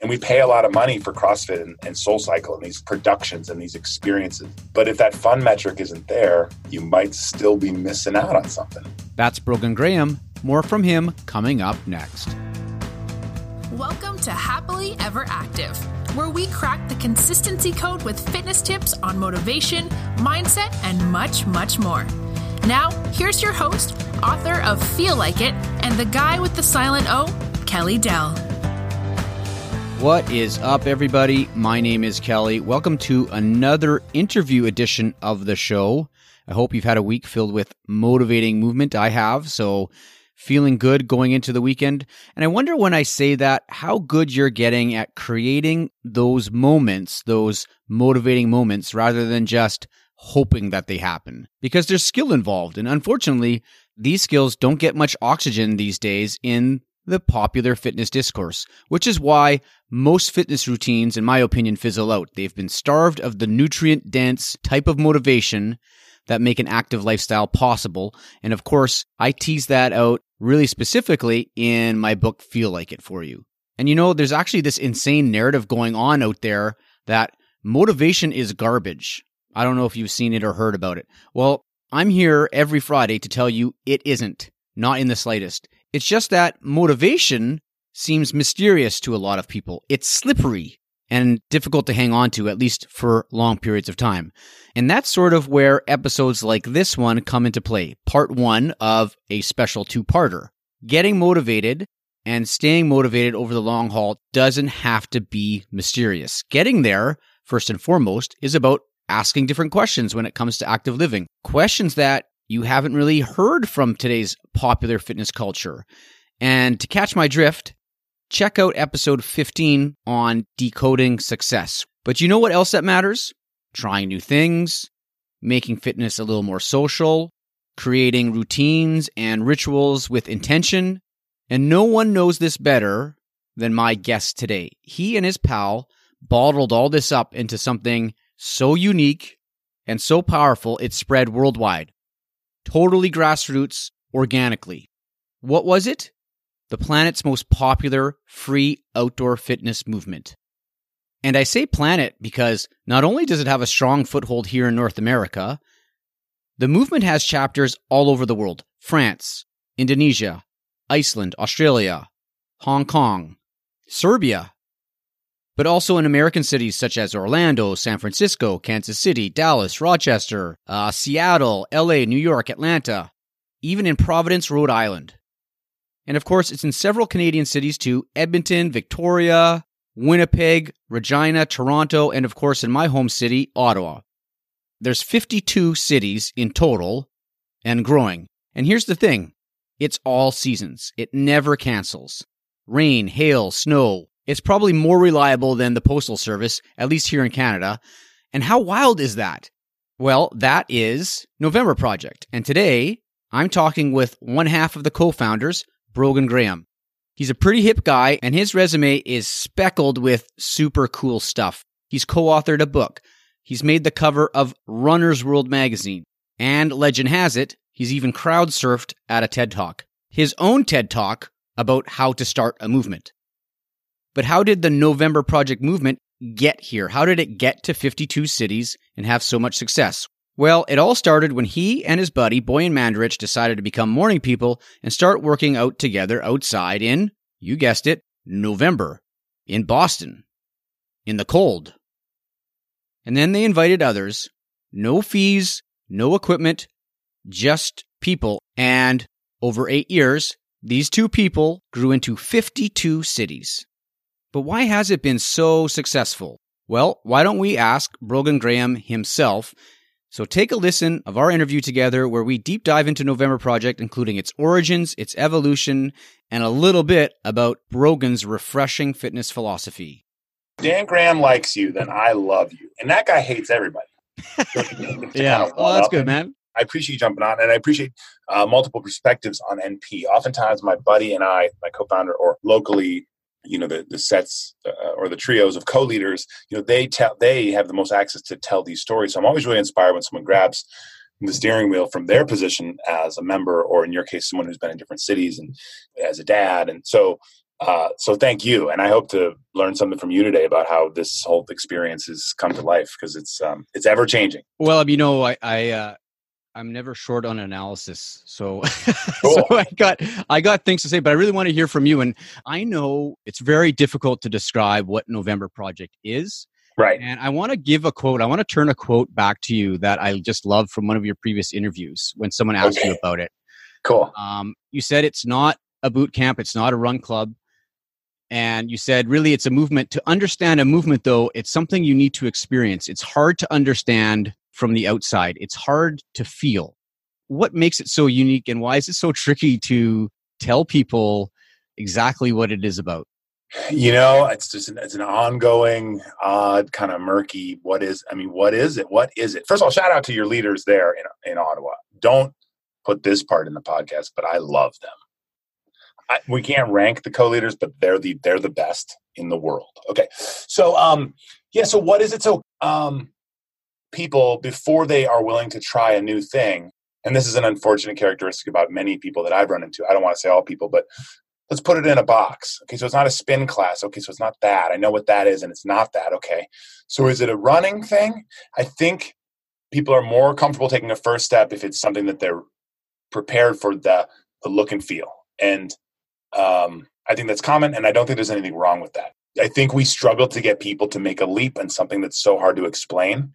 And we pay a lot of money for CrossFit and, and Soul Cycle and these productions and these experiences. But if that fun metric isn't there, you might still be missing out on something. That's Brogan Graham. More from him coming up next. Welcome to Happily Ever Active, where we crack the consistency code with fitness tips on motivation, mindset, and much, much more. Now, here's your host, author of Feel Like It, and the guy with the silent O, Kelly Dell. What is up, everybody? My name is Kelly. Welcome to another interview edition of the show. I hope you've had a week filled with motivating movement. I have, so feeling good going into the weekend. And I wonder when I say that, how good you're getting at creating those moments, those motivating moments, rather than just hoping that they happen. Because there's skill involved. And unfortunately, these skills don't get much oxygen these days in the popular fitness discourse, which is why most fitness routines, in my opinion, fizzle out. They've been starved of the nutrient dense type of motivation that make an active lifestyle possible. And of course, I tease that out really specifically in my book, Feel Like It for you. And you know, there's actually this insane narrative going on out there that motivation is garbage. I don't know if you've seen it or heard about it. Well, I'm here every Friday to tell you it isn't, not in the slightest. It's just that motivation seems mysterious to a lot of people. It's slippery and difficult to hang on to, at least for long periods of time. And that's sort of where episodes like this one come into play. Part one of a special two parter. Getting motivated and staying motivated over the long haul doesn't have to be mysterious. Getting there, first and foremost, is about asking different questions when it comes to active living. Questions that you haven't really heard from today's popular fitness culture. And to catch my drift, check out episode 15 on decoding success. But you know what else that matters? Trying new things, making fitness a little more social, creating routines and rituals with intention. And no one knows this better than my guest today. He and his pal bottled all this up into something so unique and so powerful it spread worldwide. Totally grassroots, organically. What was it? The planet's most popular free outdoor fitness movement. And I say planet because not only does it have a strong foothold here in North America, the movement has chapters all over the world France, Indonesia, Iceland, Australia, Hong Kong, Serbia, but also in American cities such as Orlando, San Francisco, Kansas City, Dallas, Rochester, uh, Seattle, LA, New York, Atlanta, even in Providence, Rhode Island. And of course, it's in several Canadian cities too Edmonton, Victoria, Winnipeg, Regina, Toronto, and of course, in my home city, Ottawa. There's 52 cities in total and growing. And here's the thing it's all seasons, it never cancels. Rain, hail, snow, it's probably more reliable than the Postal Service, at least here in Canada. And how wild is that? Well, that is November Project. And today, I'm talking with one half of the co founders, Brogan Graham. He's a pretty hip guy, and his resume is speckled with super cool stuff. He's co authored a book. He's made the cover of Runner's World magazine. And legend has it, he's even crowd surfed at a TED Talk. His own TED Talk about how to start a movement. But how did the November Project movement get here? How did it get to 52 cities and have so much success? Well, it all started when he and his buddy, Bojan Mandaric, decided to become morning people and start working out together outside in, you guessed it, November, in Boston, in the cold. And then they invited others. No fees, no equipment, just people. And over eight years, these two people grew into 52 cities. But why has it been so successful? Well, why don't we ask Brogan Graham himself? So take a listen of our interview together where we deep dive into November Project, including its origins, its evolution, and a little bit about Brogan's refreshing fitness philosophy. Dan Graham likes you, then I love you. And that guy hates everybody. yeah. Well, that's good, man. I appreciate you jumping on, and I appreciate uh, multiple perspectives on NP. Oftentimes, my buddy and I, my co-founder, or locally you know the the sets uh, or the trios of co-leaders you know they tell they have the most access to tell these stories. So i'm always really inspired when someone grabs the steering wheel from their position as a member or in your case someone who's been in different cities and as a dad. And so uh, so thank you, and I hope to learn something from you today about how this whole experience has come to life because it's um, it's ever changing. Well, you know, I, I uh, I'm never short on analysis, so cool. so I got I got things to say, but I really want to hear from you. And I know it's very difficult to describe what November Project is. Right. And I want to give a quote. I want to turn a quote back to you that I just love from one of your previous interviews when someone asked okay. you about it. Cool. Um, you said it's not a boot camp, it's not a run club and you said really it's a movement to understand a movement though it's something you need to experience it's hard to understand from the outside it's hard to feel what makes it so unique and why is it so tricky to tell people exactly what it is about you know it's just an, it's an ongoing odd kind of murky what is i mean what is it what is it first of all shout out to your leaders there in, in ottawa don't put this part in the podcast but i love them I, we can't rank the co-leaders, but they're the they're the best in the world. Okay, so um, yeah. So what is it? So um, people before they are willing to try a new thing, and this is an unfortunate characteristic about many people that I've run into. I don't want to say all people, but let's put it in a box. Okay, so it's not a spin class. Okay, so it's not that. I know what that is, and it's not that. Okay, so is it a running thing? I think people are more comfortable taking a first step if it's something that they're prepared for the the look and feel and um, I think that's common, and I don't think there's anything wrong with that. I think we struggle to get people to make a leap in something that's so hard to explain.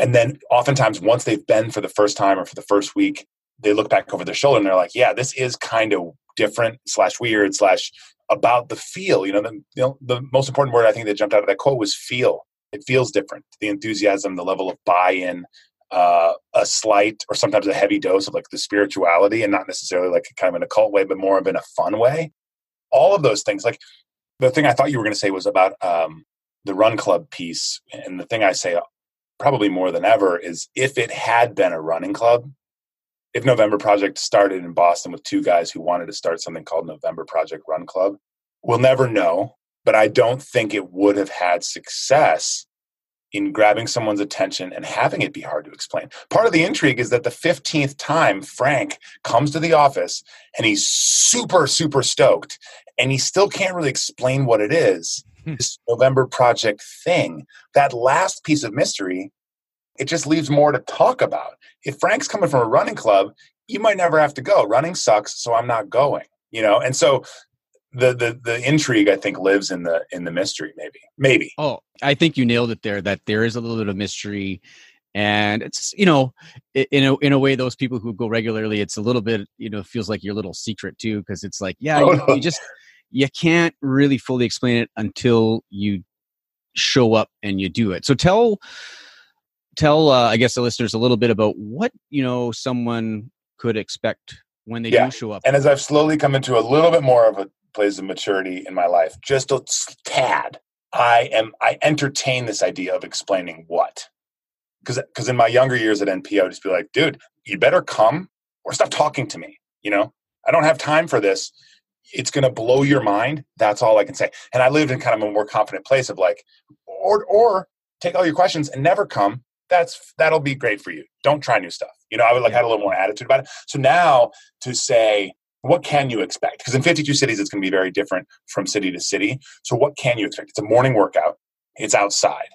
And then oftentimes, once they've been for the first time or for the first week, they look back over their shoulder and they're like, yeah, this is kind of different slash weird slash about the feel. You know, the, you know, the most important word I think that jumped out of that quote was feel. It feels different. The enthusiasm, the level of buy in, uh, a slight or sometimes a heavy dose of like the spirituality and not necessarily like kind of an occult way, but more of in a fun way. All of those things. Like the thing I thought you were going to say was about um, the run club piece. And the thing I say probably more than ever is if it had been a running club, if November Project started in Boston with two guys who wanted to start something called November Project Run Club, we'll never know. But I don't think it would have had success in grabbing someone's attention and having it be hard to explain. Part of the intrigue is that the 15th time Frank comes to the office and he's super, super stoked and he still can't really explain what it is. Hmm. this November Project thing, that last piece of mystery, it just leaves more to talk about. If Frank's coming from a running club, you might never have to go. Running sucks, so I'm not going. You know, and so the the the intrigue I think lives in the in the mystery maybe maybe oh I think you nailed it there that there is a little bit of mystery and it's you know in a in a way those people who go regularly it's a little bit you know feels like your little secret too because it's like yeah you, you just you can't really fully explain it until you show up and you do it so tell tell uh, I guess the listeners a little bit about what you know someone could expect when they yeah. do show up. And as I've slowly come into a little bit more of a place of maturity in my life, just a tad, I am I entertain this idea of explaining what. Because because in my younger years at NP, I would just be like, dude, you better come or stop talking to me. You know, I don't have time for this. It's gonna blow your mind. That's all I can say. And I lived in kind of a more confident place of like, or or take all your questions and never come. That's that'll be great for you. Don't try new stuff. You know, I would like had a little more attitude about it. So now to say, what can you expect? Because in 52 cities, it's going to be very different from city to city. So, what can you expect? It's a morning workout, it's outside,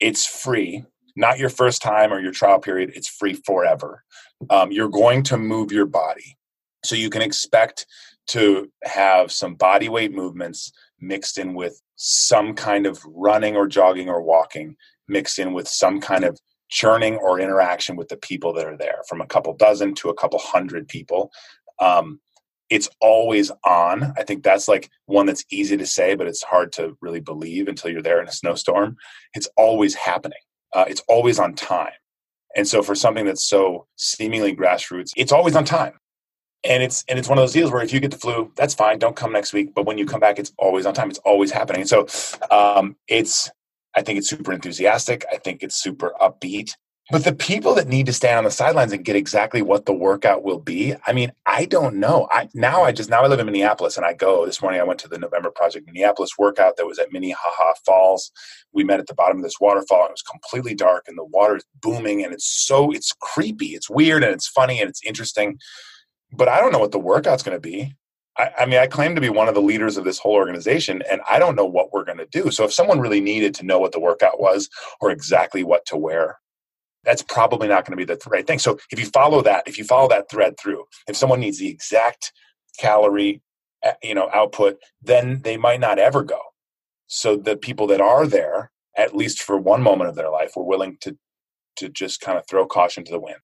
it's free. Not your first time or your trial period, it's free forever. Um, you're going to move your body. So, you can expect to have some body weight movements mixed in with some kind of running or jogging or walking, mixed in with some kind of churning or interaction with the people that are there from a couple dozen to a couple hundred people um, it's always on. I think that's like one that's easy to say, but it's hard to really believe until you're there in a snowstorm. It's always happening. Uh, it's always on time. And so for something that's so seemingly grassroots, it's always on time. And it's and it's one of those deals where if you get the flu, that's fine. Don't come next week. But when you come back, it's always on time. It's always happening. And so um, it's I think it's super enthusiastic. I think it's super upbeat. But the people that need to stand on the sidelines and get exactly what the workout will be, I mean, I don't know. I now I just now I live in Minneapolis and I go. This morning I went to the November Project Minneapolis workout that was at Minnehaha Falls. We met at the bottom of this waterfall and it was completely dark and the water is booming and it's so it's creepy. It's weird and it's funny and it's interesting. But I don't know what the workout's to be. I, I mean, I claim to be one of the leaders of this whole organization, and I don't know what we're going to do. So if someone really needed to know what the workout was or exactly what to wear, that's probably not going to be the right thing. So if you follow that, if you follow that thread through, if someone needs the exact calorie, you know, output, then they might not ever go. So the people that are there, at least for one moment of their life, were willing to to just kind of throw caution to the wind.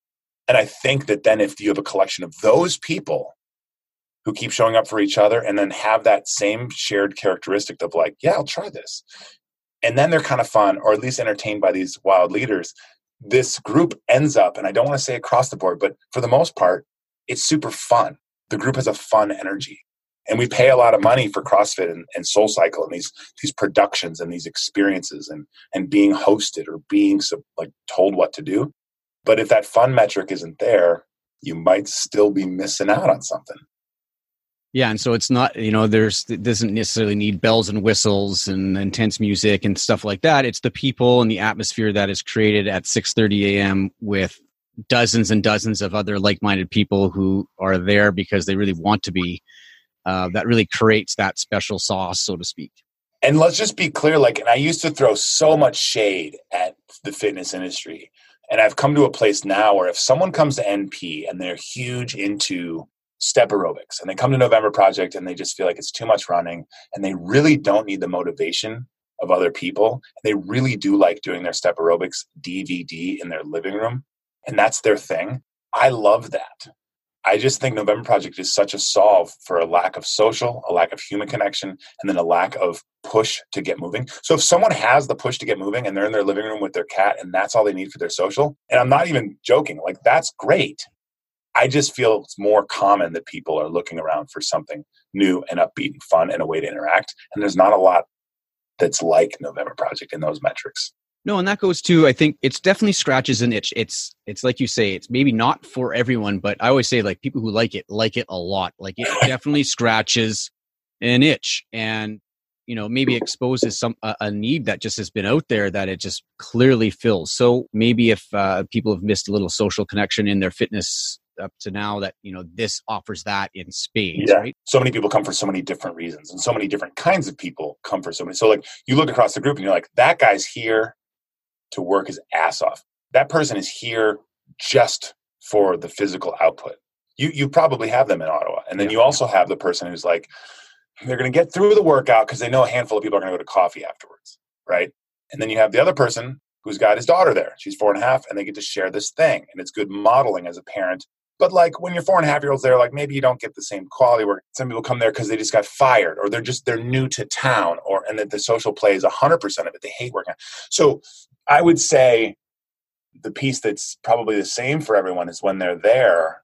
And I think that then if you have a collection of those people who keep showing up for each other and then have that same shared characteristic of like, yeah, I'll try this. And then they're kind of fun or at least entertained by these wild leaders. This group ends up, and I don't want to say across the board, but for the most part, it's super fun. The group has a fun energy. And we pay a lot of money for CrossFit and, and Soul Cycle and these these productions and these experiences and and being hosted or being like told what to do. But if that fun metric isn't there, you might still be missing out on something. Yeah, and so it's not you know there's it doesn't necessarily need bells and whistles and intense music and stuff like that. It's the people and the atmosphere that is created at 6:30 a.m. with dozens and dozens of other like-minded people who are there because they really want to be. Uh, that really creates that special sauce, so to speak. And let's just be clear, like, and I used to throw so much shade at the fitness industry, and I've come to a place now where if someone comes to NP and they're huge into step aerobics and they come to November Project and they just feel like it's too much running and they really don't need the motivation of other people. They really do like doing their step aerobics DVD in their living room and that's their thing. I love that. I just think November Project is such a solve for a lack of social, a lack of human connection, and then a lack of push to get moving. So if someone has the push to get moving and they're in their living room with their cat and that's all they need for their social, and I'm not even joking, like that's great. I just feel it's more common that people are looking around for something new and upbeat and fun and a way to interact. And there's not a lot that's like November Project in those metrics. No, and that goes to I think it's definitely scratches an itch. It's it's like you say, it's maybe not for everyone, but I always say like people who like it like it a lot. Like it definitely scratches an itch and you know maybe exposes some a, a, need that just has been out there that it just clearly fills. So maybe if uh, people have missed a little social connection in their fitness up to now that you know this offers that in spades yeah. right so many people come for so many different reasons and so many different kinds of people come for so many so like you look across the group and you're like that guy's here to work his ass off that person is here just for the physical output you you probably have them in ottawa and then yeah. you also have the person who's like they're going to get through the workout because they know a handful of people are going to go to coffee afterwards right and then you have the other person who's got his daughter there. She's four and a half, and they get to share this thing. And it's good modeling as a parent but like when you're four and a half year olds there, like maybe you don't get the same quality work. Some people come there because they just got fired or they're just they're new to town or and that the social play is hundred percent of it. They hate working. So I would say the piece that's probably the same for everyone is when they're there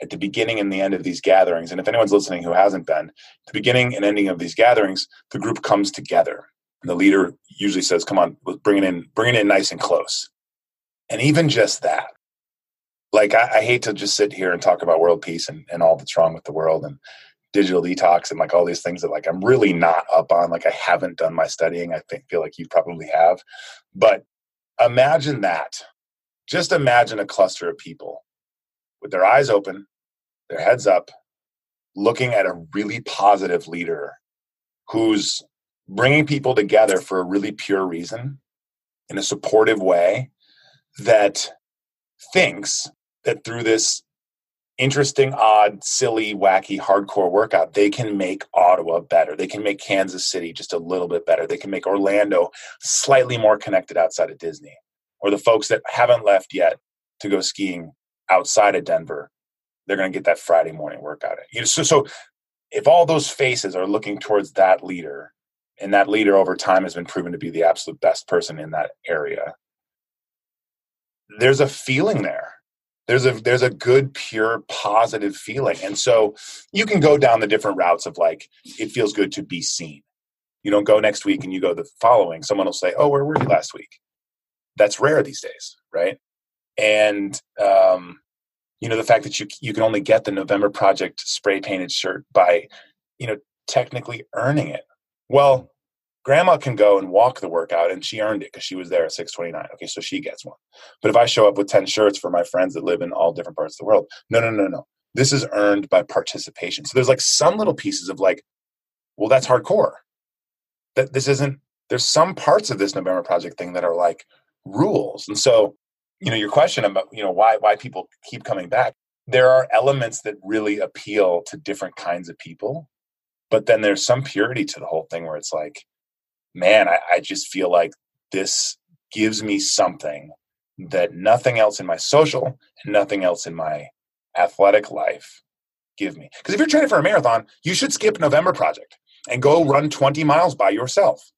at the beginning and the end of these gatherings. And if anyone's listening who hasn't been, the beginning and ending of these gatherings, the group comes together. And the leader usually says, Come on, bring it in, bring it in nice and close. And even just that, like I, I, hate to just sit here and talk about world peace and, and all that's wrong with the world and digital detox and like all these things that like I'm really not up on. Like I haven't done my studying. I think feel like you probably have. But imagine that. Just imagine a cluster of people with their eyes open, their heads up, looking at a really positive leader who's bringing people together for a really pure reason in a supportive way that thinks that through this interesting, odd, silly, wacky, hardcore workout, they can make Ottawa better. They can make Kansas City just a little bit better. They can make Orlando slightly more connected outside of Disney. Or the folks that haven't left yet to go skiing outside of Denver, they're going to get that Friday morning workout. So, so if all those faces are looking towards that leader, and that leader over time has been proven to be the absolute best person in that area, there's a feeling there there's a there's a good pure positive feeling. And so you can go down the different routes of like it feels good to be seen. You don't go next week and you go the following. Someone will say oh where were you last week? That's rare these days right? And um, you know the fact that you you can only get the november project spray painted shirt by you know technically earning it. Well grandma can go and walk the workout and she earned it because she was there at 629 okay so she gets one but if i show up with 10 shirts for my friends that live in all different parts of the world no no no no this is earned by participation. So there's like some little pieces of like, well, that's hardcore. That this isn't, there's some parts of this November Project thing that are like rules. And so, you know, your question about, you know, why why people keep coming back. There are elements that really appeal to different kinds of people. But then there's some purity to the whole thing where it's like, man, I, I just feel like this gives me something that nothing else in my social and nothing else in my athletic life give me. Because if you're training for a marathon, you should skip November Project and go run 20 miles by yourself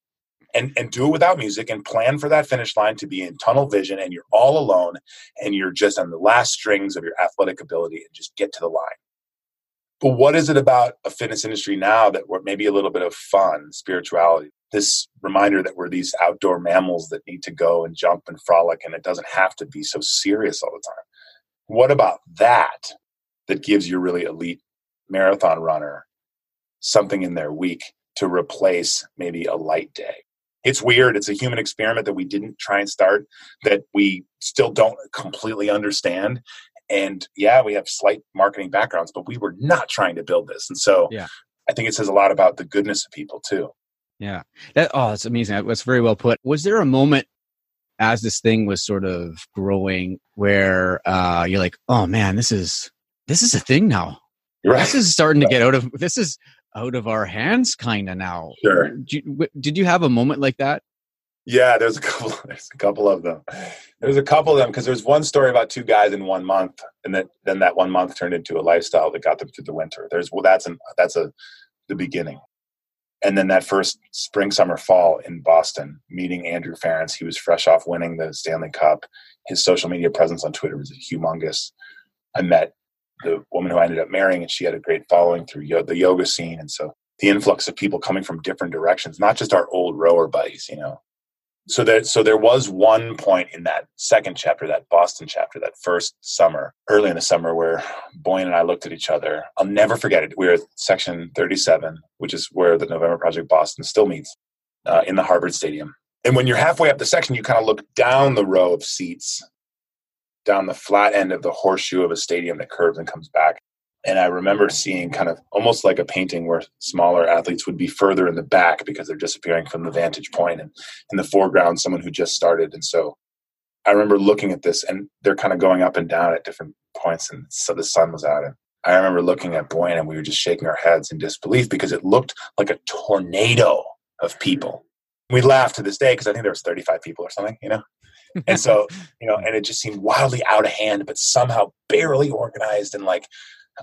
and, and do it without music and plan for that finish line to be in tunnel vision and you're all alone and you're just on the last strings of your athletic ability and just get to the line. But what is it about a fitness industry now that we're maybe a little bit of fun, spirituality, this reminder that we're these outdoor mammals that need to go and jump and frolic and it doesn't have to be so serious all the time? What about that that gives your really elite marathon runner something in their week to replace maybe a light day? It's weird. It's a human experiment that we didn't try and start, that we still don't completely understand. And yeah, we have slight marketing backgrounds, but we were not trying to build this. And so yeah. I think it says a lot about the goodness of people too. Yeah. That oh, that's amazing. That's very well put. Was there a moment as this thing was sort of growing where uh, you're like, oh man, this is this is a thing now. Right. This is starting to get out of this is out of our hands kind of now. Sure. Did you, did you have a moment like that? Yeah, there's a couple. There's a couple of them. There's a couple of them because there's one story about two guys in one month, and then then that one month turned into a lifestyle that got them through the winter. There's well, that's an that's a the beginning and then that first spring, summer, fall in Boston, meeting Andrew Ference, he was fresh off winning the Stanley Cup. His social media presence on Twitter was humongous. I met the woman who I ended up marrying, and she had a great following through the yoga scene. And so the influx of people coming from different directions, not just our old rower buddies, you know, so there so there was one point in that second chapter that boston chapter that first summer early in the summer where bojan and i looked at each other. I'll never forget it. We were at section 37 which is where the november project boston still meets uh, in the harvard stadium. And when you're halfway up the section you kind of look down the row of seats down the flat end of the horseshoe of a stadium that curves and comes back and I remember seeing kind of almost like a painting where smaller athletes would be further in the back because they're disappearing from the vantage point, and in the foreground, someone who just started. And so I remember looking at this, and they're kind of going up and down at different points, and so the sun was out. And I remember looking at Bojan, and we were just shaking our heads in disbelief because it looked like a tornado of people. We laugh to this day because I think there was 35 people or something, you know. and so you know, and it just seemed wildly out of hand, but somehow barely organized and like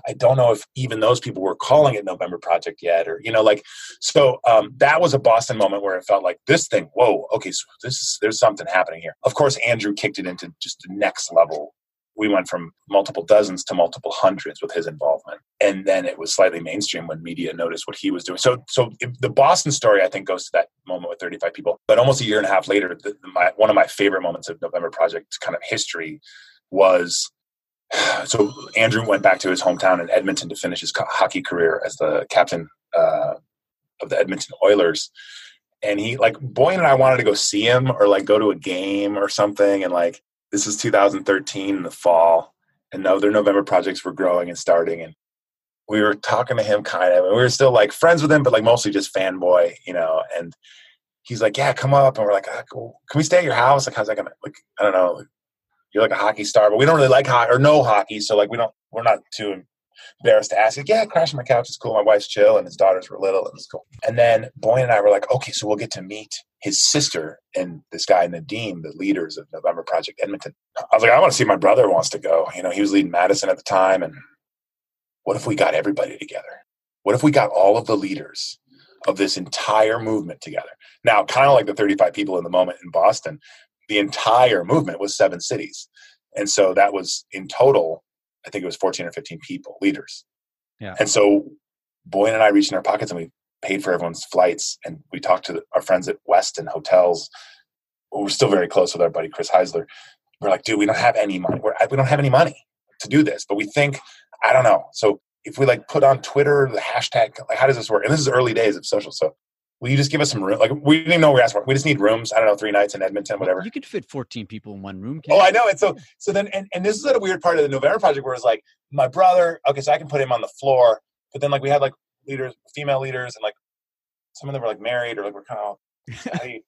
I don't know if even those people were calling it November Project yet, or you know, like so. Um, that was a Boston moment where it felt like this thing. Whoa, okay, so this is there's something happening here. Of course, Andrew kicked it into just the next level. We went from multiple dozens to multiple hundreds with his involvement, and then it was slightly mainstream when media noticed what he was doing. So, so the Boston story, I think, goes to that moment with 35 people. But almost a year and a half later, the, my, one of my favorite moments of November Project kind of history was so Andrew went back to his hometown in Edmonton to finish his hockey career as the captain uh, of the Edmonton Oilers. And he like Bojan and I wanted to go see him or like go to a game or something. And like this is 2013 in the fall, and other November projects were growing and starting. And we were talking to him kind of, and we were still like friends with him, but like mostly just fanboy, you know. And he's like, "Yeah, come up." And we're like, ah, cool. "Can we stay at your house?" Like, how's that gonna? Like, I don't know you're like a hockey star, but we don't really like hockey or no hockey, so like we don't we're not too embarrassed to ask. Like, yeah, crash on my couch is cool. My wife's chill, and his daughters were little, and it's cool. And then Bojan and I were like, okay, so we'll get to meet his sister and this guy Nadim, the leaders of November Project Edmonton. I was like, I want to see my brother wants to go. You know, he was leading Madison at the time, and what if we got everybody together? What if we got all of the leaders of this entire movement together? Now, kind of like the 35 people in the moment in Boston, the entire movement was seven cities. And so that was in total, I think it was 14 or 15 people, leaders. Yeah. And so Bojan and I reached in our pockets and we paid for everyone's flights and we talked to our friends at Westin Hotels. We're still very close with our buddy Chris Heuisler. We're like, dude, we don't have any money. We're, we don't have any money to do this, but we think, I don't know. So if we like put on Twitter the hashtag, like how does this work? And this is early days of social. So will you just give us some room? Like we didn't even know we asked for. We just need rooms. I don't know, three nights in Edmonton, whatever. You could fit 14 people in one room. Oh, I know. And so, so then, and, and this is a weird part of the November project where it's like my brother. Okay, so I can put him on the floor, but then like we had like leaders, female leaders, and like some of them were like married or like we're kind of.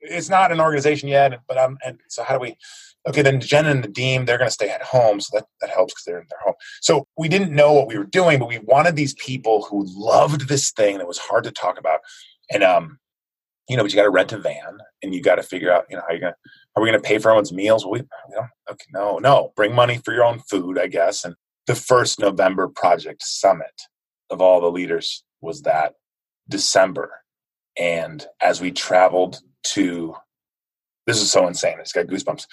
it's not an organization yet, but I'm. And so how do we? Okay, then Jen and Nadim, they're going to stay at home, so that, that helps because they're in their home. So we didn't know what we were doing, but we wanted these people who loved this thing that was hard to talk about, and um, you know, but you got to rent a van and you got to figure out, you know, how you're gonna are we gonna pay for everyone's meals? We, you know, okay, no, no, bring money for your own food, I guess. And the first November project summit of all the leaders was that December, and as we traveled to this is so insane. It's got goosebumps.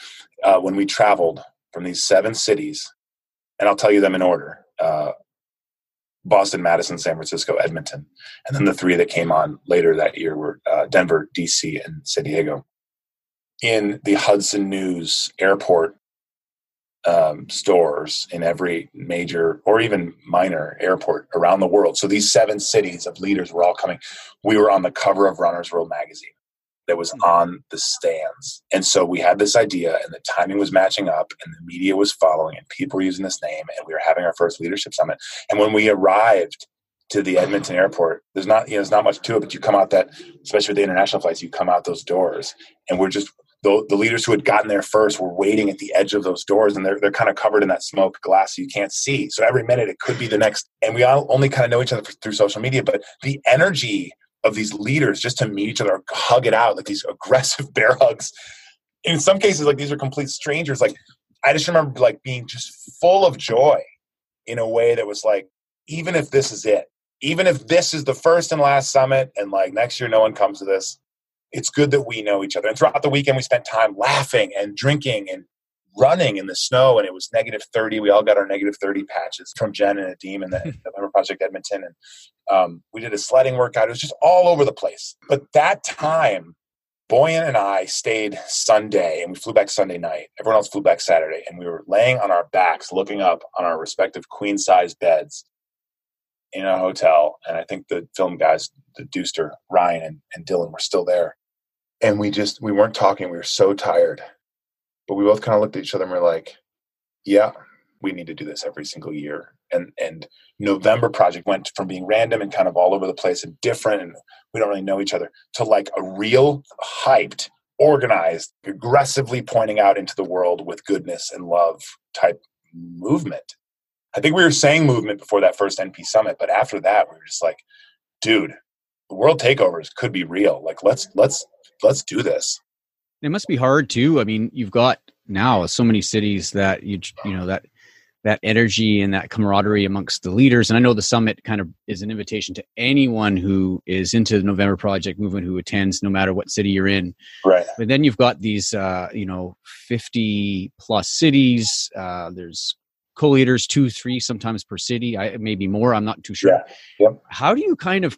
Uh, when we traveled from these seven cities, and I'll tell you them in order uh, Boston, Madison, San Francisco, Edmonton. And then the three that came on later that year were uh, Denver, DC, and San Diego. In the Hudson News airport um, stores in every major or even minor airport around the world. So these seven cities of leaders were all coming. We were on the cover of Runner's World magazine that was on the stands. And so we had this idea, and the timing was matching up, and the media was following, and people were using this name, and we were having our first leadership summit. And when we arrived to the Edmonton airport, there's not you know there's not much to it, but you come out that, especially with the international flights, you come out those doors, and we're just the, the leaders who had gotten there first were waiting at the edge of those doors and they're, they're kind of covered in that smoke glass so you can't see so every minute it could be the next and we all only kind of know each other through social media but the energy of these leaders just to meet each other, hug it out, like these aggressive bear hugs. In some cases, like these are complete strangers. Like I just remember like being just full of joy in a way that was like, even if this is it, even if this is the first and last summit, and like next year no one comes to this, it's good that we know each other. And throughout the weekend, we spent time laughing and drinking and running in the snow and it was negative 30 we all got our negative 30 patches from jen and Nadim and the november project edmonton. And um, we did a sledding workout. It was just all over the place. But that time bojan and i stayed sunday and we flew back sunday night. Everyone else flew back saturday and we were laying on our backs looking up on our respective queen size beds in a hotel. And i think the film guys the deuster ryan and, and dylan were still there. And we just we weren't talking. We were so tired but we both kind of looked at each other and we're like, yeah, we need to do this every single year. And and November project went from being random and kind of all over the place and different and we don't really know each other to like a real hyped, organized, aggressively pointing out into the world with goodness and love type movement. I think we were saying movement before that first NP summit, but after that we were just like, dude, the world takeovers could be real. Like let's let's let's do this. It must be hard too. I mean, you've got now so many cities that you you know that that energy and that camaraderie amongst the leaders. And I know the summit kind of is an invitation to anyone who is into the November Project movement who attends, no matter what city you're in. Right. But then you've got these, uh, you know, 50 plus cities. Uh, there's co-leaders, two, three, sometimes per city. I maybe more. I'm not too sure. Yeah. Yep. How do you kind of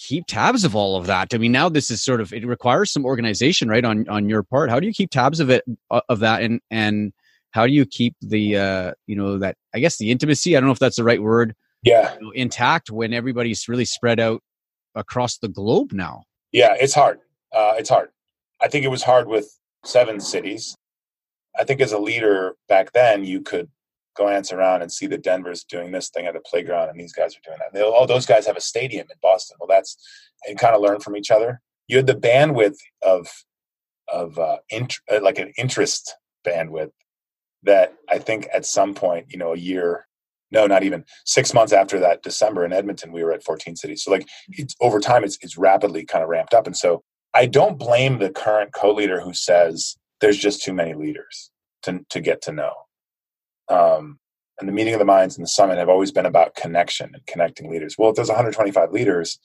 keep tabs of all of that? I mean, now this is sort of it requires some organization, right, on on your part. How do you keep tabs of it uh, of that, and and how do you keep the uh, you know that I guess the intimacy? I don't know if that's the right word. Yeah, you know, intact when everybody's really spread out across the globe now. Yeah, it's hard. Uh, it's hard. I think it was hard with seven cities. I think as a leader back then, you could glance around and see that Denver's doing this thing at the playground and these guys are doing that. They, all those guys have a stadium in Boston. Well, that's and kind of learn from each other. You had the bandwidth of of uh, int- uh, like an interest bandwidth that I think at some point, you know, a year, no, not even six months after that December in Edmonton, we were at 14 cities. So like it's over time, it's it's rapidly kind of ramped up. And so I don't blame the current co-leader who says there's just too many leaders to to get to know um, and the meeting of the minds and the summit have always been about connection and connecting leaders. Well, if there's 125 leaders,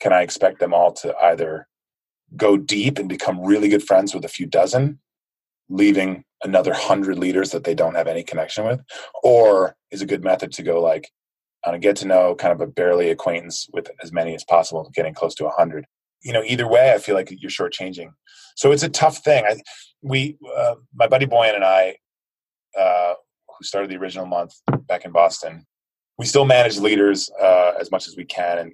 can I expect them all to either go deep and become really good friends with a few dozen, leaving another hundred leaders that they don't have any connection with? Or is a good method to go like on a get to know kind of a barely acquaintance with as many as possible, getting close to 100? You know, either way, I feel like you're shortchanging. So it's a tough thing. I, we, uh, my buddy Bojan and I, uh, who started the original month back in Boston. We still manage leaders uh, as much as we can and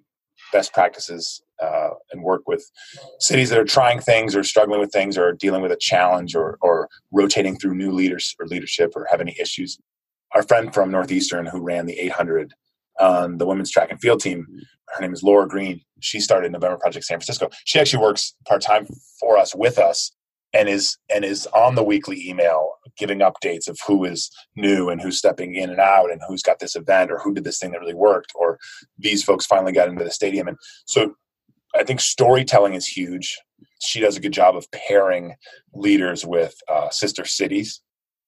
best practices uh, and work with cities that are trying things or struggling with things or dealing with a challenge or, or rotating through new leaders or leadership or have any issues. Our friend from Northeastern who ran the 800 on the women's track and field team, her name is Laura Green. She started November Project San Francisco. She actually works part time for us with us and is and is on the weekly email giving updates of who is new and who's stepping in and out and who's got this event or who did this thing that really worked or these folks finally got into the stadium. And so i think storytelling is huge. She does a good job of pairing leaders with uh, sister cities.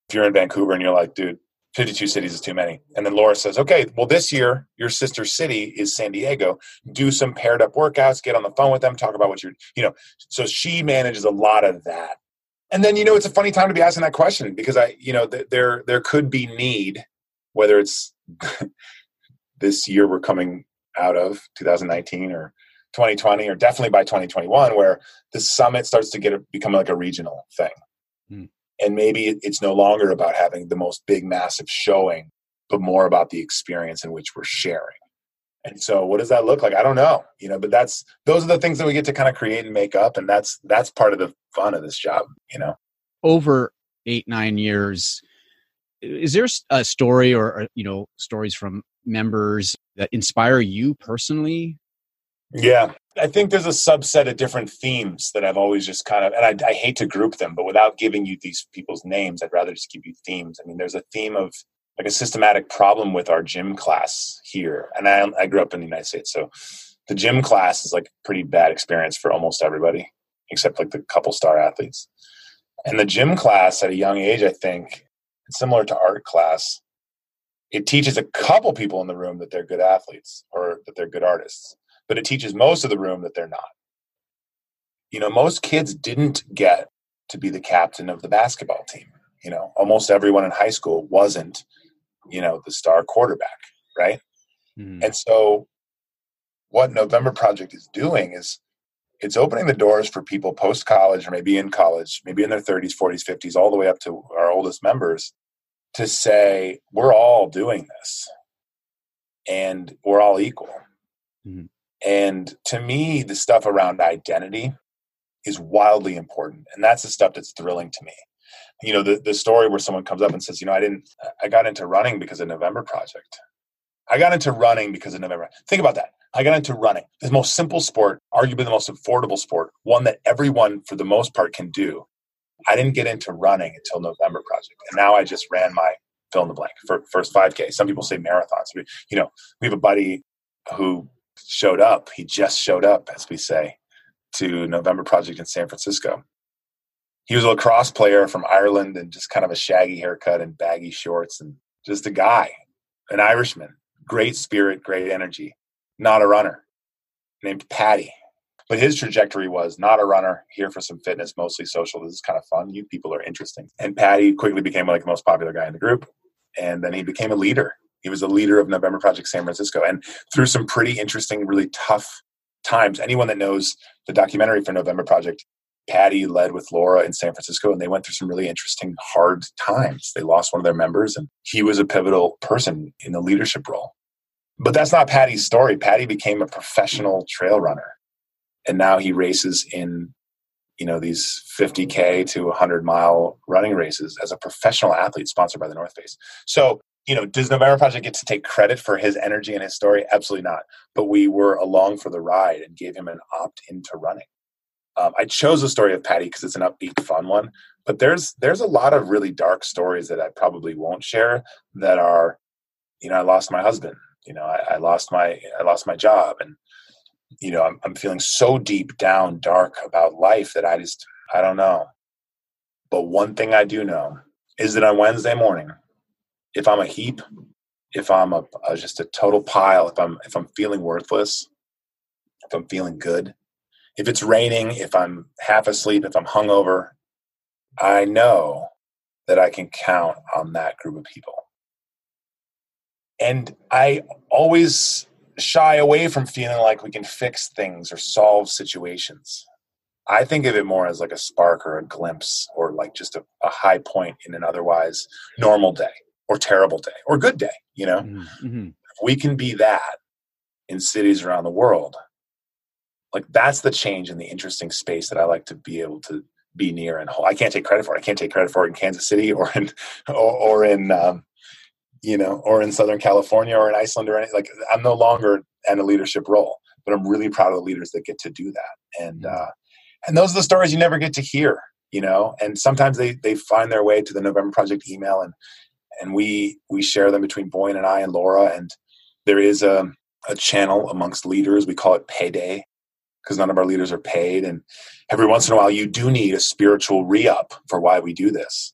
If you're in vancouver and you're like dude 52 cities is too many. And then Laura says, okay, well, this year, your sister city is San Diego. Do some paired up workouts, get on the phone with them, talk about what you're, you know. So she manages a lot of that. And then, you know, it's a funny time to be asking that question because I, you know, th- there, there could be need, whether it's this year we're coming out of 2019 or 2020 or definitely by 2021 where the summit starts to get a, become like a regional thing. Hmm and maybe it's no longer about having the most big massive showing but more about the experience in which we're sharing. And so what does that look like? I don't know you know but that's those are the things that we get to kind of create and make up and that's that's part of the fun of this job you know? Over eight nine years is there a story or, you know stories from members that inspire you personally yeah I think there's a subset of different themes that I've always just kind of, and I, I, hate to group them, but without giving you these people's names, I'd rather just give you themes. I mean, there's a theme of like a systematic problem with our gym class here. And I, I grew up in the United States. So the gym class is like a pretty bad experience for almost everybody, except like the couple star athletes. And the gym class at a young age, I think, similar to art class, it teaches a couple people in the room that they're good athletes or that they're good artists but it teaches most of the room that they're not. You know, most kids didn't get to be the captain of the basketball team. You know, almost everyone in high school wasn't, you know, the star quarterback, right? Mm. And so what November Project is doing is it's opening the doors for people post college or maybe in college, maybe in their 30s, 40s, 50s, all the way up to our oldest members to say, we're all doing this and we're all equal. Mm-hmm. And to me, the stuff around identity is wildly important. And that's the stuff that's thrilling to me. You know, the, the story where someone comes up and says, you know, I didn't, I got into running because of November Project. I got into running because of November. Think about that. I got into running, the most simple sport, arguably the most affordable sport, one that everyone, for the most part, can do. I didn't get into running until November Project. And now I just ran my fill in the blank for first 5K. Some people say marathons. We, you know, we have a buddy who showed up. He just showed up, as we say, to November Project in San Francisco. He was a lacrosse player from Ireland and just kind of a shaggy haircut and baggy shorts and just a guy, an Irishman. Great spirit, great energy. Not a runner. Named Patty. But his trajectory was not a runner, here for some fitness, mostly social. This is kind of fun. You people are interesting. And Patty quickly became like the most popular guy in the group. And then he became a leader he was a leader of November Project San Francisco, and through some pretty interesting, really tough times. Anyone that knows the documentary for November Project, Patty led with Laura in San Francisco, and they went through some really interesting, hard times. They lost one of their members, and he was a pivotal person in the leadership role. But that's not Patty's story. Patty became a professional trail runner, and now he races in you know these 50k to 100 mile running races as a professional athlete sponsored by the north face so you know, does November Project get to take credit for his energy and his story? Absolutely not. But we were along for the ride and gave him an opt into running. Um, I chose the story of Patty because it's an upbeat, fun one. But there's there's a lot of really dark stories that I probably won't share. That are, you know, I lost my husband. You know, I, I lost my I lost my job, and you know, I'm, I'm feeling so deep down, dark about life that I just I don't know. But one thing I do know is that on Wednesday morning, if I'm a heap, if I'm a, a, just a total pile, if I'm if I'm feeling worthless, if I'm feeling good, if it's raining, if I'm half asleep, if I'm hungover, I know that I can count on that group of people. And I always shy away from feeling like we can fix things or solve situations. I think of it more as like a spark or a glimpse or like just a, a high point in an otherwise normal day or terrible day or good day you know mm-hmm. we can be that in cities around the world like that's the change in the interesting space that I like to be able to be near and hold. I can't take credit for it. I can't take credit for it in Kansas City or in or, or in um, you know or in Southern California or in Iceland or anything. Like I'm no longer in a leadership role, but I'm really proud of the leaders that get to do that. And mm-hmm. uh, and those are the stories you never get to hear, you know. And sometimes they they find their way to the November Project email and and we we share them between Bojan and I and Laura. And there is a a channel amongst leaders. We call it Payday because none of our leaders are paid. And every once in a while, you do need a spiritual re up for why we do this.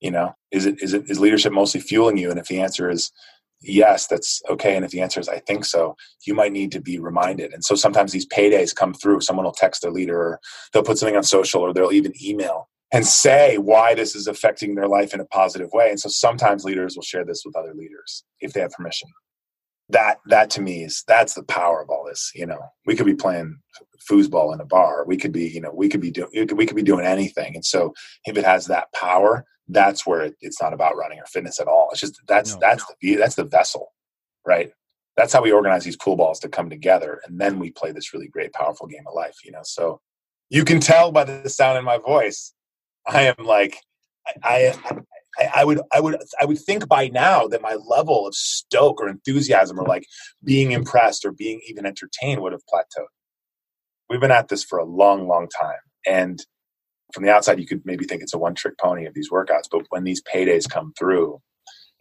You know, is it is it is leadership mostly fueling you? And if the answer is yes, that's okay. And if the answer is I think so, you might need to be reminded. And so sometimes these paydays come through. Someone will text their leader, or they'll put something on social, or they'll even email and say why this is affecting their life in a positive way. And so sometimes leaders will share this with other leaders if they have permission. That that to me is that's the power of all this you know. We could be playing foosball in a bar. We could be you know we could be doing we could be doing anything. And so if it has that power that's where it, it's not about running or fitness at all. It's just that's no, that's no. the that's the vessel right? That's how we organize these pool balls to come together and then we play this really great powerful game of life you know? So you can tell by the sound in my voice i am like I, I, I, would I would I would think by now that my level of stoke or enthusiasm or like being impressed or being even entertained would have plateaued. We've been at this for a long, long time. And from the outside you could maybe think it's a one trick pony of these workouts, but when these paydays come through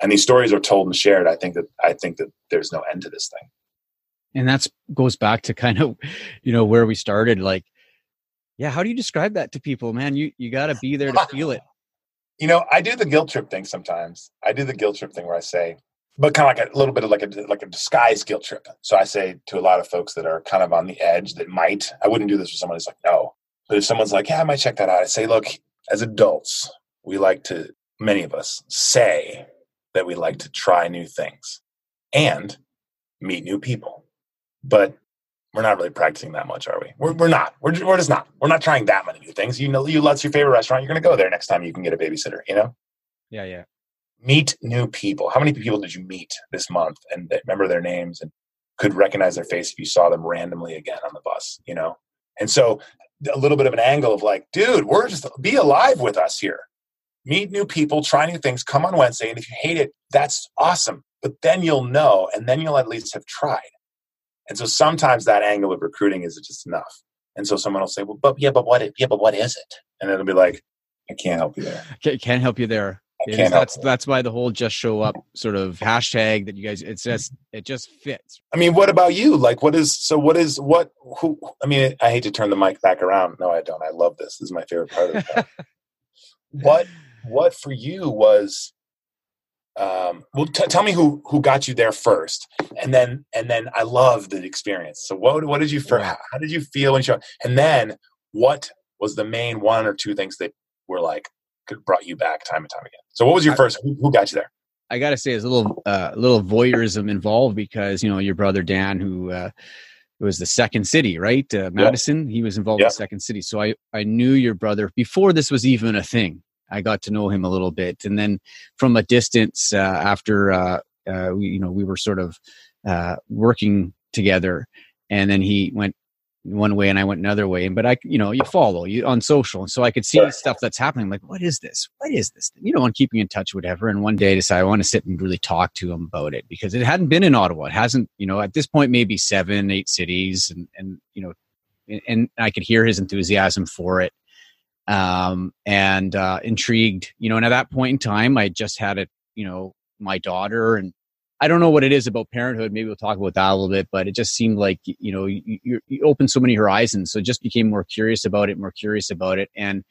and these stories are told and shared, I think that I think that there's no end to this thing. And that's goes back to kind of, you know, where we started. Like, yeah, how do you describe that to people, man? You you gotta be there to feel it you know, I do the guilt trip thing sometimes. I do the guilt trip thing where I say, but kind of like a little bit of like a like a disguised guilt trip. So I say to a lot of folks that are kind of on the edge that might. I wouldn't do this with someone who's like, no. But if someone's like, yeah, I might check that out. I say, look, as adults, we like to. Many of us say that we like to try new things and meet new people, but we're not really practicing that much, are we? We're, we're not. We're, we're just not. We're not trying that many new things. You know, you that's your favorite restaurant. You're going to go there next time you can get a babysitter. You know. Yeah, yeah. Meet new people. How many people did you meet this month and remember their names and could recognize their face if you saw them randomly again on the bus? You know. And so a little bit of an angle of like, dude, we're just be alive with us here. Meet new people, try new things. Come on Wednesday, and if you hate it, that's awesome. But then you'll know, and then you'll at least have tried. And so sometimes that angle of recruiting is just enough. And so someone will say, "Well, but yeah, but what? Yeah, but what is it?" And it'll be like, "I can't help you there. Can't help you there." Is, that's that's why the whole just show up sort of hashtag that you guys it's just it just fits. I mean, what about you? Like what is so what is what who I mean, I hate to turn the mic back around. No, I don't. I love this. This is my favorite part of it. what what for you was um, well, t- tell me who who got you there first, and then and then I love the experience. So what what did you first? How, how did you feel when you? And then what was the main one or two things that were like brought you back time and time again? So what was your first? Who, who got you there? I got to say, there's a little uh, little voyeurism involved because you know your brother Dan, who uh, was the second city, right? Uh, Madison. Yep. He was involved yep. in the second city, so I I knew your brother before this was even a thing. I got to know him a little bit, and then from a distance, uh, after uh, uh, we, you know we were sort of uh, working together, and then he went one way and I went another way. But I, you know, you follow you on social, and so I could see sure. stuff that's happening. Like, what is this? What is this? You know, and keeping in touch, whatever. And one day, I decided I want to sit and really talk to him about it because it hadn't been in Ottawa. It hasn't, you know, at this point, maybe seven, eight cities, and and you know, and, and I could hear his enthusiasm for it um, and uh, intrigued. You know, and at that point in time, I just had it. You know, my daughter, and I don't know what it is about parenthood. Maybe we'll talk about that a little bit. But it just seemed like you know you, you, opened so many horizons, so just became more curious about it, more curious about it, and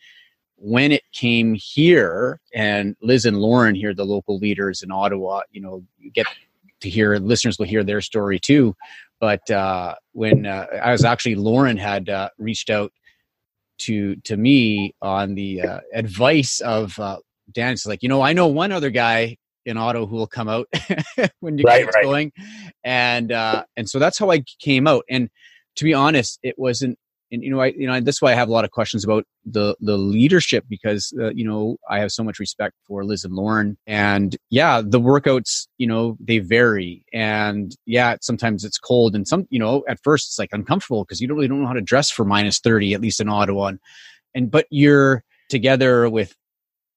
when it came here and Liz and Lauren here, the local leaders in Ottawa, you know, you get to hear listeners will hear their story too. But uh, when uh, I was actually Lauren had uh, reached out to to me on the uh, advice of uh, Dan. It's like, you know, I know one other guy in Ottawa who will come out when you right, get right. going, and uh, and so that's how I came out. And to be honest, it wasn't and you know, I you know that's why I have a lot of questions about the the leadership because uh, you know I have so much respect for Liz and Lauren, and yeah, the workouts you know they vary, and yeah, sometimes it's cold, and some you know at first it's like uncomfortable because you don't really don't know how to dress for minus thirty at least in Ottawa, and, and but you're together with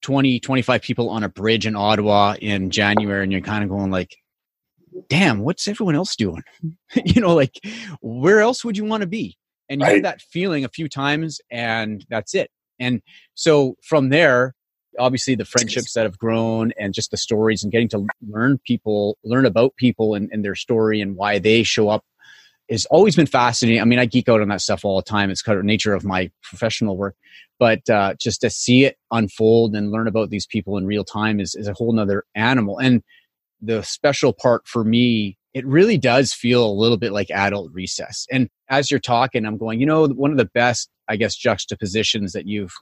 20 25 people on a bridge in Ottawa in January, and you're kind of going like damn, what's everyone else doing? you know, like where else would you want to be? And you right. have that feeling a few times and that's it. And so from there, obviously the friendships that have grown and just the stories and getting to learn people, learn about people and, and their story and why they show up has always been fascinating. I mean, I geek out on that stuff all the time. It's kind of nature of my professional work, but uh, just to see it unfold and learn about these people in real time is, is a whole nother animal. And the special part for me it really does feel a little bit like adult recess. And as you're talking i'm going you know one of the best i guess juxtapositions that you've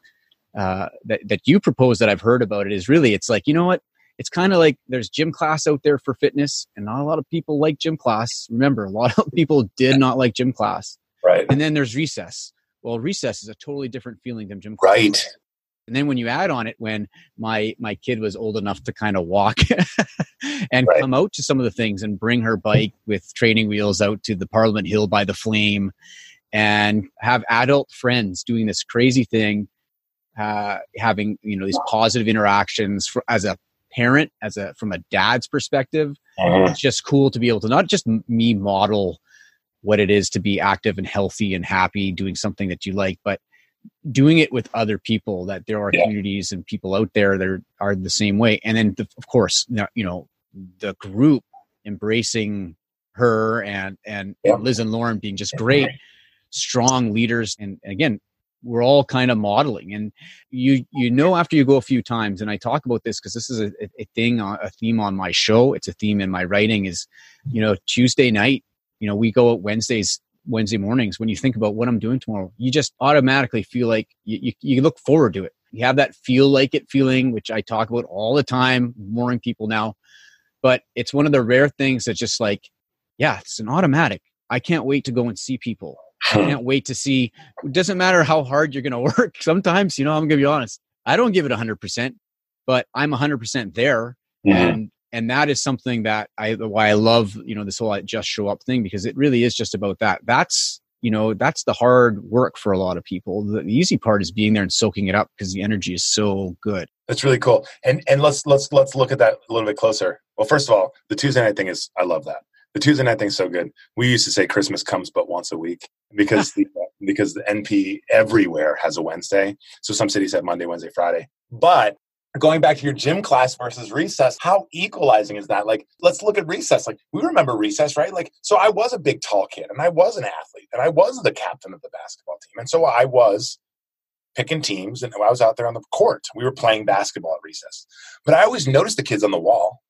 uh, that, that you propose that i've heard about it is really it's like you know what? It's kind of like there's gym class out there for fitness and not a lot of people like gym class. Remember a lot of people did not like gym class. Right. And then there's recess. Well recess is a totally different feeling than gym class. Right and then when you add on it when my my kid was old enough to kind of walk and right. come out to some of the things and bring her bike with training wheels out to the parliament hill by the flame and have adult friends doing this crazy thing uh, having you know these positive interactions for, as a parent as a from a dad's perspective uh-huh. it's just cool to be able to not just me model what it is to be active and healthy and happy doing something that you like but doing it with other people that there are yeah. communities and people out there that are, are the same way. And then the, of course you know the group embracing her and and, yeah. liz and lauren being just great strong leaders. And again we're all kind of modeling. And you you know after you go a few times and i talk about this because this is a, a thing uh, a theme on my show. It's a theme in my writing is you know tuesday night you know we go out wednesdays Wednesday mornings when you think about what I'm doing tomorrow, you just automatically feel like you, you, you, look forward to it. You have that feel like it feeling, which I talk about all the time, warning people now. But it's one of the rare things that just like, yeah, it's an automatic. I can't wait to go and see people. I can't wait to see. It doesn't matter how hard you're going to work. Sometimes, you know, I'm going to be honest. I don't give it 100%, but I'm 100% there. Mm-hmm. And and that is something that I why I love you know this whole just show up thing because it really is just about that. That's you know that's the hard work for a lot of people. The, the easy part is being there and soaking it up because the energy is so good. That's really cool. And and let's let's let's look at that a little bit closer. Well, first of all, the Tuesday night thing is I love that. The Tuesday night thing is so good. We used to say Christmas comes but once a week because the because the NP everywhere has a Wednesday. So some cities have Monday, Wednesday, Friday. But going back to your gym class versus recess how equalizing is that? Like let's look at recess. Like we remember recess right? Like so i was a big tall kid and i was an athlete and i was the captain of the basketball team and so i was picking teams and i was out there on the court. We were playing basketball at recess. But i always noticed the kids on the wall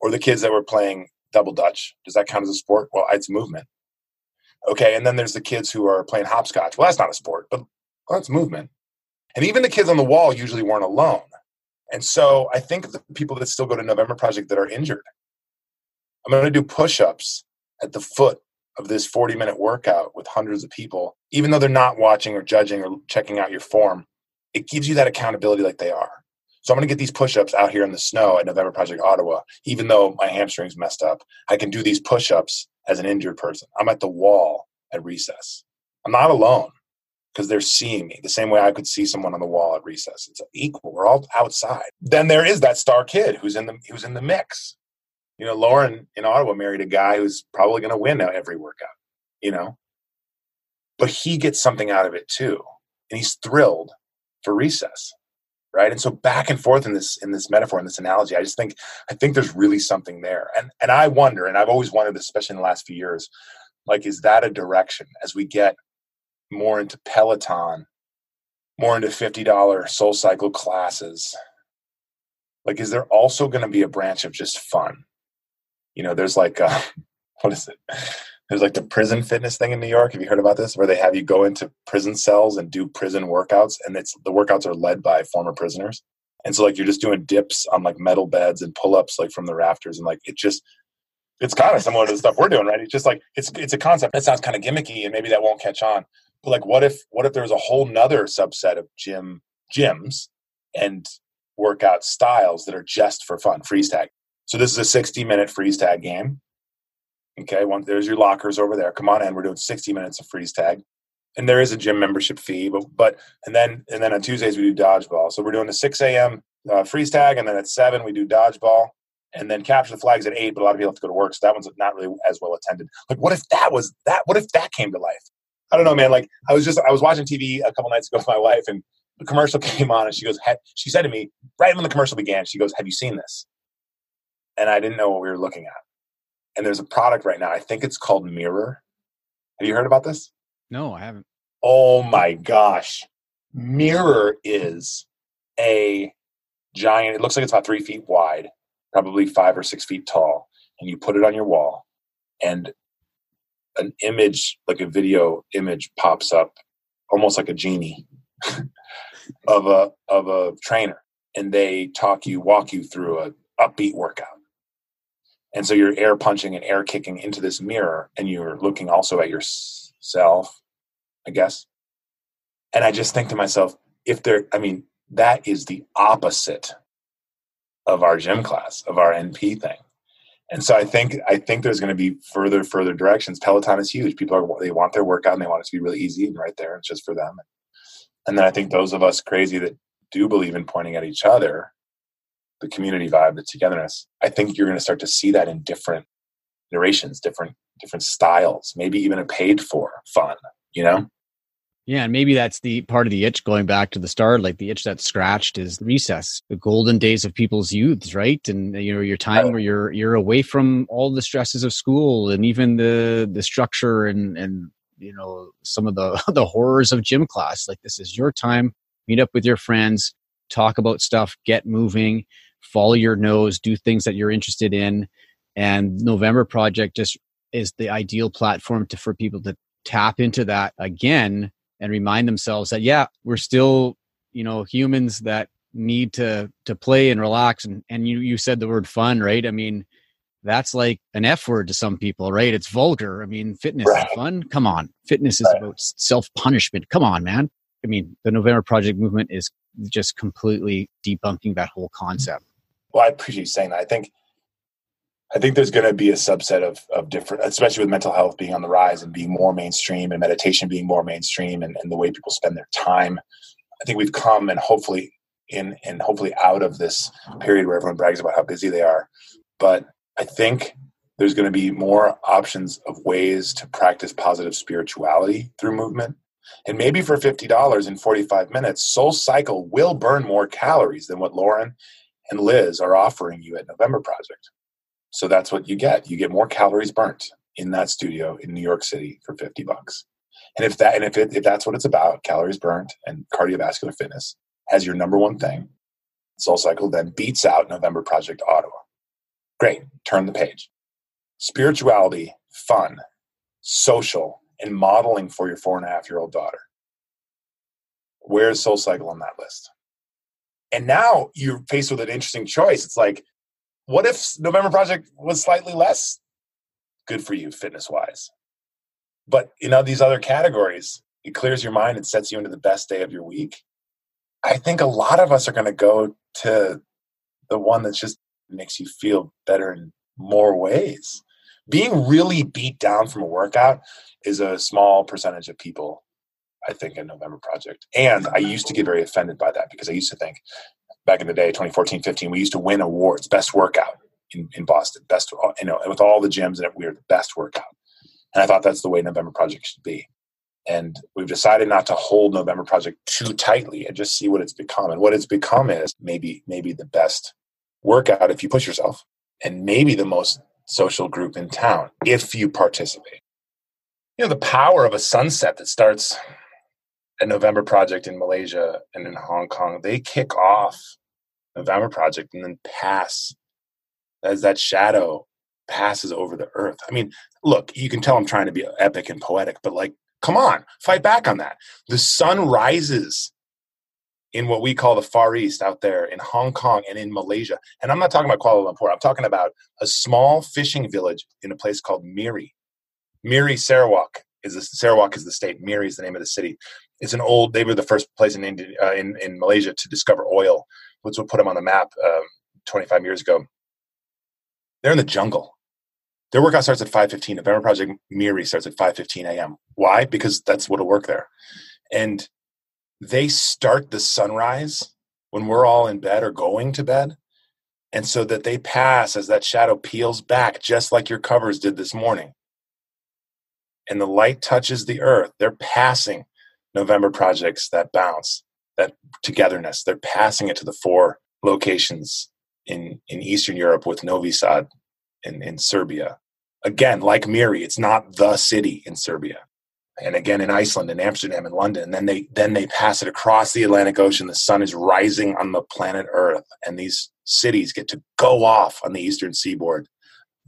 or the kids that were playing double dutch. Does that count as a sport? Well it's movement. Okay and then there's the kids who are playing hopscotch. Well that's not a sport but well, that's movement. And even the kids on the wall usually weren't alone and so I think the people that still go to November Project that are injured, I'm going to do push ups at the foot of this 40 minute workout with hundreds of people, even though they're not watching or judging or checking out your form. It gives you that accountability like they are. So I'm going to get these push ups out here in the snow at November Project Ottawa, even though my hamstring's messed up. I can do these push ups as an injured person. I'm at the wall at recess. I'm not alone because they're seeing me the same way I could see someone on the wall at recess. It's equal. We're all outside. Then there is that star kid who's in the who's in the mix. You know, Lauren in Ottawa married a guy who's probably going to win every workout. You know, but he gets something out of it too, and he's thrilled for recess, right? And so back and forth in this in this metaphor in this analogy, I just think I think there's really something there, and and I wonder, and I've always wondered, especially in the last few years, like is that a direction as we get more into Peloton, more into $50 SoulCycle classes. Like, is there also going to be a branch of just fun? You know, there's like, uh, what is it? There's like the prison fitness thing in New York. Have you heard about this? Where they have you go into prison cells and do prison workouts, and it's the workouts are led by former prisoners. And so, like, you're just doing dips on like metal beds and pull ups like from the rafters, and like it just it's kind of similar to the stuff we're doing, right? It's just like it's it's a concept that sounds kind of gimmicky, and maybe that won't catch on. But like, what if what if there was a whole nother subset of gym gyms and workout styles that are just for fun, freeze tag. So this is a 60 minute freeze tag game. Okay, one, there's your lockers over there. Come on in. We're doing 60 minutes of freeze tag. And there is a gym membership fee, but but and then and then on Tuesdays we do dodgeball. So we're doing the 6 a.m. Uh, freeze tag, and then at seven we do dodgeball, and then capture the flags at eight. But a lot of people have to go to work, so that one's not really as well attended. Like, what if that was that? What if that came to life? I don't know, man. Like, I was just I was watching TV a couple nights ago with my wife, and the commercial came on and she goes, she said to me right when the commercial began, she goes, have you seen this? And I didn't know what we were looking at. And there's a product right now. I think it's called Mirror. Have you heard about this? No, I haven't. Oh my gosh. Mirror is a giant, it looks like it's about three feet wide, probably five or six feet tall. And you put it on your wall, and an image, like a video image, pops up almost like a genie of a of a trainer and they talk you walk you through a upbeat workout. And so you're air punching and air kicking into this mirror and you're looking also at yourself i guess. And i just think to myself if there i mean that is the opposite of our gym class of our np thing and so i think i think there's going to be further further directions. Peloton is huge. People are they want their workout and they want it to be really easy and right there it's just for them. And then I think those of us crazy that do believe in pointing at each other, the community vibe, the togetherness, I think you're going to start to see that in different iterations, different different styles, maybe even a paid for fun, you know? Yeah, and maybe that's the part of the itch going back to the start, like the itch that's scratched is recess, the golden days of people's youths, right? And uh, you know, your time where you're you're away from all the stresses of school and even the the structure and and you know some of the the horrors of gym class. Like this is your time. Meet up with your friends talk about stuff get moving follow your nose do things that you're interested in. And november project just is the ideal platform to for people to tap into that again and remind themselves that yeah we're still you know humans that need to to play and relax and and you you said the word fun right i mean that's like an F word to some people, right? It's vulgar. I mean, fitness right. is fun. Come on. Fitness is right. about self punishment. Come on, man. I mean, the November Project movement is just completely debunking that whole concept. Well, I appreciate you saying that. I think I think there's going to be a subset of, of different, especially with mental health being on the rise and being more mainstream and meditation being more mainstream and, and the way people spend their time. I think we've come and hopefully in and hopefully out of this period where everyone brags about how busy they are. But I think there's going to be more options of ways to practice positive spirituality through movement. And maybe for $50 in 45 minutes, Soul Cycle will burn more calories than what Lauren and Liz are offering you at November Project. So that's what you get. You get more calories burnt in that studio in New York City for 50 bucks. And if that and if it, if that's what it's about, calories burnt and cardiovascular fitness as your number one thing, Soul Cycle then beats out November Project Ottawa. Great, turn the page. Spirituality, fun, social, and modeling for your four and a half year old daughter. Where's Soul Cycle on that list? And now you're faced with an interesting choice. It's like, what if November Project was slightly less good for you fitness wise? But in all these other categories, it clears your mind and sets you into the best day of your week. I think a lot of us are going to go to the one that just makes you feel better in more ways. Being really beat down from a workout is a small percentage of people, I think, in November Project. And I used to get very offended by that because I used to think back in the day, 2014, 15, we used to win awards, best workout in, in Boston, best, you know, with all the gyms and we were the best workout. And I thought that's the way November Project should be. And we've decided not to hold November Project too tightly and just see what it's become. And what it's become is maybe maybe the best workout if you push yourself, and maybe the most social group in town if you participate. You know, the power of a sunset that starts November Project in Malaysia and in Hong Kong, they kick off November Project and then pass as that shadow passes over the earth. I mean, look, you can tell I'm trying to be epic and poetic, but like, come on, fight back on that. The sun rises in what we call the Far East out there in Hong Kong and in Malaysia. And I'm not talking about Kuala Lumpur. I'm talking about a small fishing village in a place called Miri. Miri Sarawak is the Sarawak is the state. Miri is the name of the city. It's an old. They were the first place in India, uh, in, in Malaysia to discover oil, which would put them on the map um, 25 years ago. They're in the jungle. Their workout starts at 5:15. The November Project Miri starts at 5:15 a.m. Why? Because that's what'll work there, and they start the sunrise when we're all in bed or going to bed and so that they pass as that shadow peels back, just like your covers did this morning. And the light touches the earth. They're passing November projects that bounce, that togetherness. They're passing it to the four locations in, in Eastern Europe with Novi Sad in, in Serbia. Again, like Miri, it's not the city in Serbia and again in Iceland and Amsterdam and London. And then they then they pass it across the Atlantic Ocean. The sun is rising on the planet Earth, and these cities get to go off on the eastern seaboard,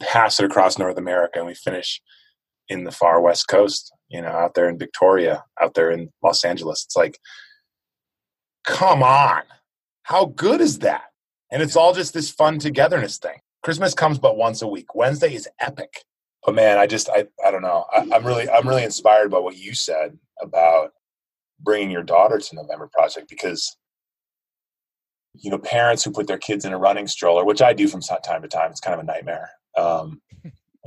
pass it across North America, and we finish in the far west coast. You know, out there in Victoria, out there in Los Angeles. It's like, come on, how good is that? And it's all just this fun togetherness thing. Christmas comes but once a week. Wednesday is epic but man, I just I I don't know. I, am really I'm really inspired by what you said about bringing your daughter to November Project because you know parents who put their kids in a running stroller, which I do from time to time, it's kind of a nightmare. Um,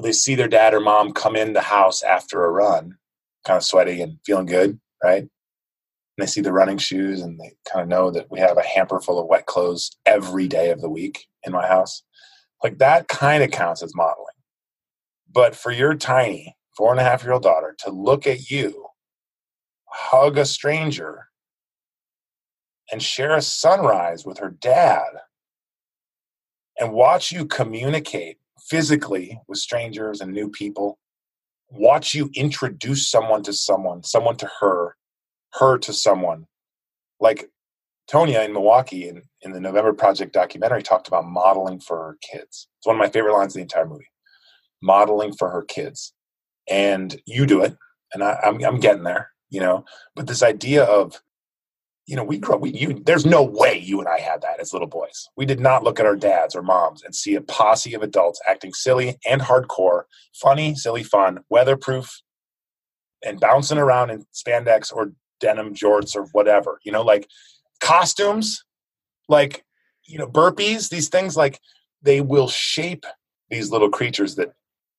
they see their dad or mom come in the house after a run, kind of sweaty and feeling good, right? And they see the running shoes and they kind of know that we have a hamper full of wet clothes every day of the week in my house. Like that kind of counts as modeling but for your tiny four and a half year old daughter to look at you, hug a stranger, and share a sunrise with her dad, and watch you communicate physically with strangers and new people, watch you introduce someone to someone, someone to her, her to someone. Like Tonya in Milwaukee in, in the November Project documentary talked about modeling for her kids. It's one of my favorite lines in the entire movie modeling for her kids. And you do it, and I, am I'm, I'm getting there, you know. But this idea of, you know, we grow. We you. There's no way you and I had that as little boys. We did not look at our mm-hmm. dads or moms and see a posse of adults acting silly and hardcore, funny, silly, fun, weatherproof, and bouncing around in spandex or denim jorts or whatever. You know, like costumes, like you know, burpees. These things like they will shape these little creatures that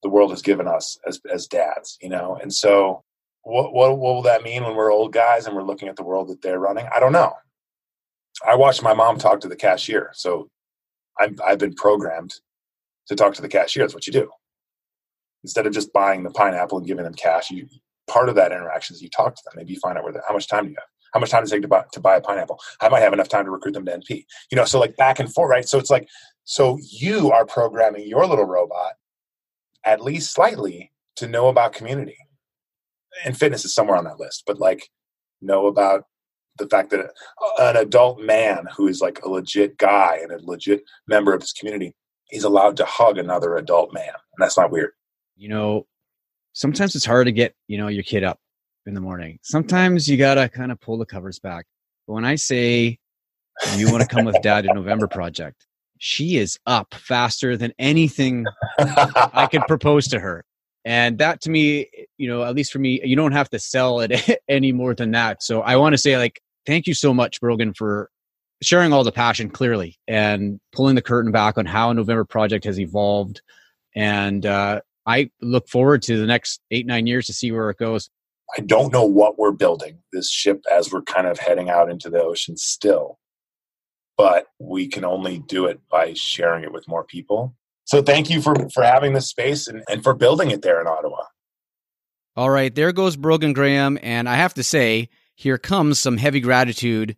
the world has given us as as dads, you know. And so, what what what will that mean when we're old guys and we're looking at the world that they're running? I don't know. I watched my mom talk to the cashier, so I'm, I've been programmed to talk to the cashier. That's what you do. Instead of just buying the pineapple and giving them cash, you part of that interaction is you talk to them. Maybe you find out where how much time do you have. How much time does it take to buy, to buy a pineapple? I might have enough time to recruit them to NP. You know, so like back and forth, right? So it's like, so you are programming your little robot at least slightly to know about community. And fitness is somewhere on that list, but like know about the fact that an adult man who is like a legit guy and a legit member of his community is allowed to hug another adult man. And that's not weird. You know, sometimes it's hard to get, you know, your kid up in the morning. Sometimes you got to kind of pull the covers back. But when I say you want to come with dad to November Project, she is up faster than anything I could propose to her. And that to me, you know, at least for me, you don't have to sell it any more than that. So I want to say, like, thank you so much, Brogan, for sharing all the passion clearly and pulling the curtain back on how November Project has evolved. And uh, I look forward to the next eight, nine years to see where it goes. I don't know what we're building this ship as we're kind of heading out into the ocean still but we can only do it by sharing it with more people. So thank you for, for having this space and, and for building it there in Ottawa. All right, there goes Brogan Graham. And I have to say, here comes some heavy gratitude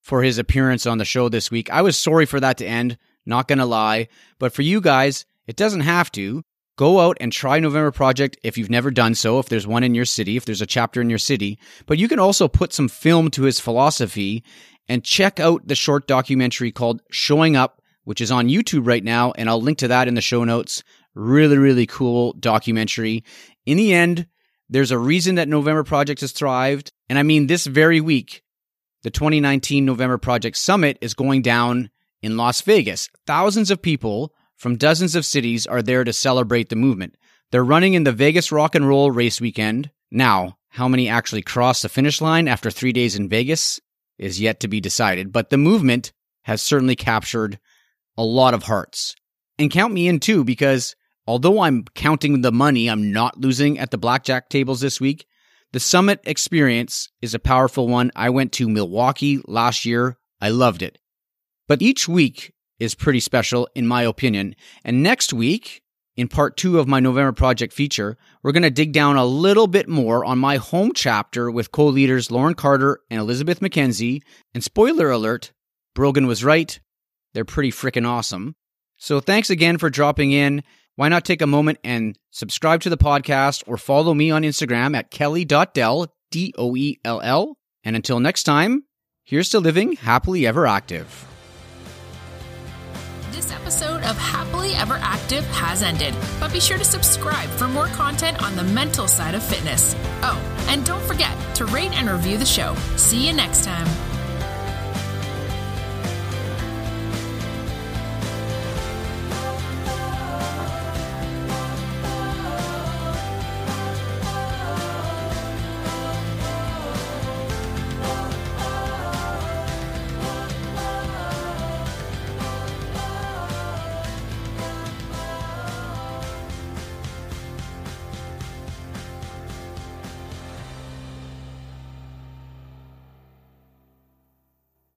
for his appearance on the show this week. I was sorry for that to end, not going to lie. But for you guys, it doesn't have to. Go out and try November Project if you've never done so, if there's one in your city, if there's a chapter in your city. But you can also put some film to his philosophy and check out the short documentary called Showing Up, which is on YouTube right now. And I'll link to that in the show notes. Really, really cool documentary. In the end, there's a reason that November Project has thrived. And I mean, this very week, the 2019 November Project Summit is going down in Las Vegas. Thousands of people from dozens of cities are there to celebrate the movement. They're running in the Vegas Rock and Roll Race Weekend, Now, how many actually cross the finish line after three days in Vegas is yet to be decided, but the movement has certainly captured a lot of hearts. And count me in too, because although I'm counting the money I'm not losing at the blackjack tables this week, the summit experience is a powerful one. I went to Milwaukee last year. I loved it. But each week is pretty special, in my opinion. And next week, in part two of my November project feature, we're going to dig down a little bit more on my home chapter with co leaders Lauren Carter and Elizabeth McKenzie. And spoiler alert, Brogan was right. They're pretty freaking awesome. So thanks again for dropping in. Why not take a moment and subscribe to the podcast or follow me on Instagram at kelly.doell, D O E L L. And until next time, here's to living happily ever active. This episode of Happily Ever Active has ended, but be sure to subscribe for more content on the mental side of fitness. Oh, and don't forget to rate and review the show. See you next time.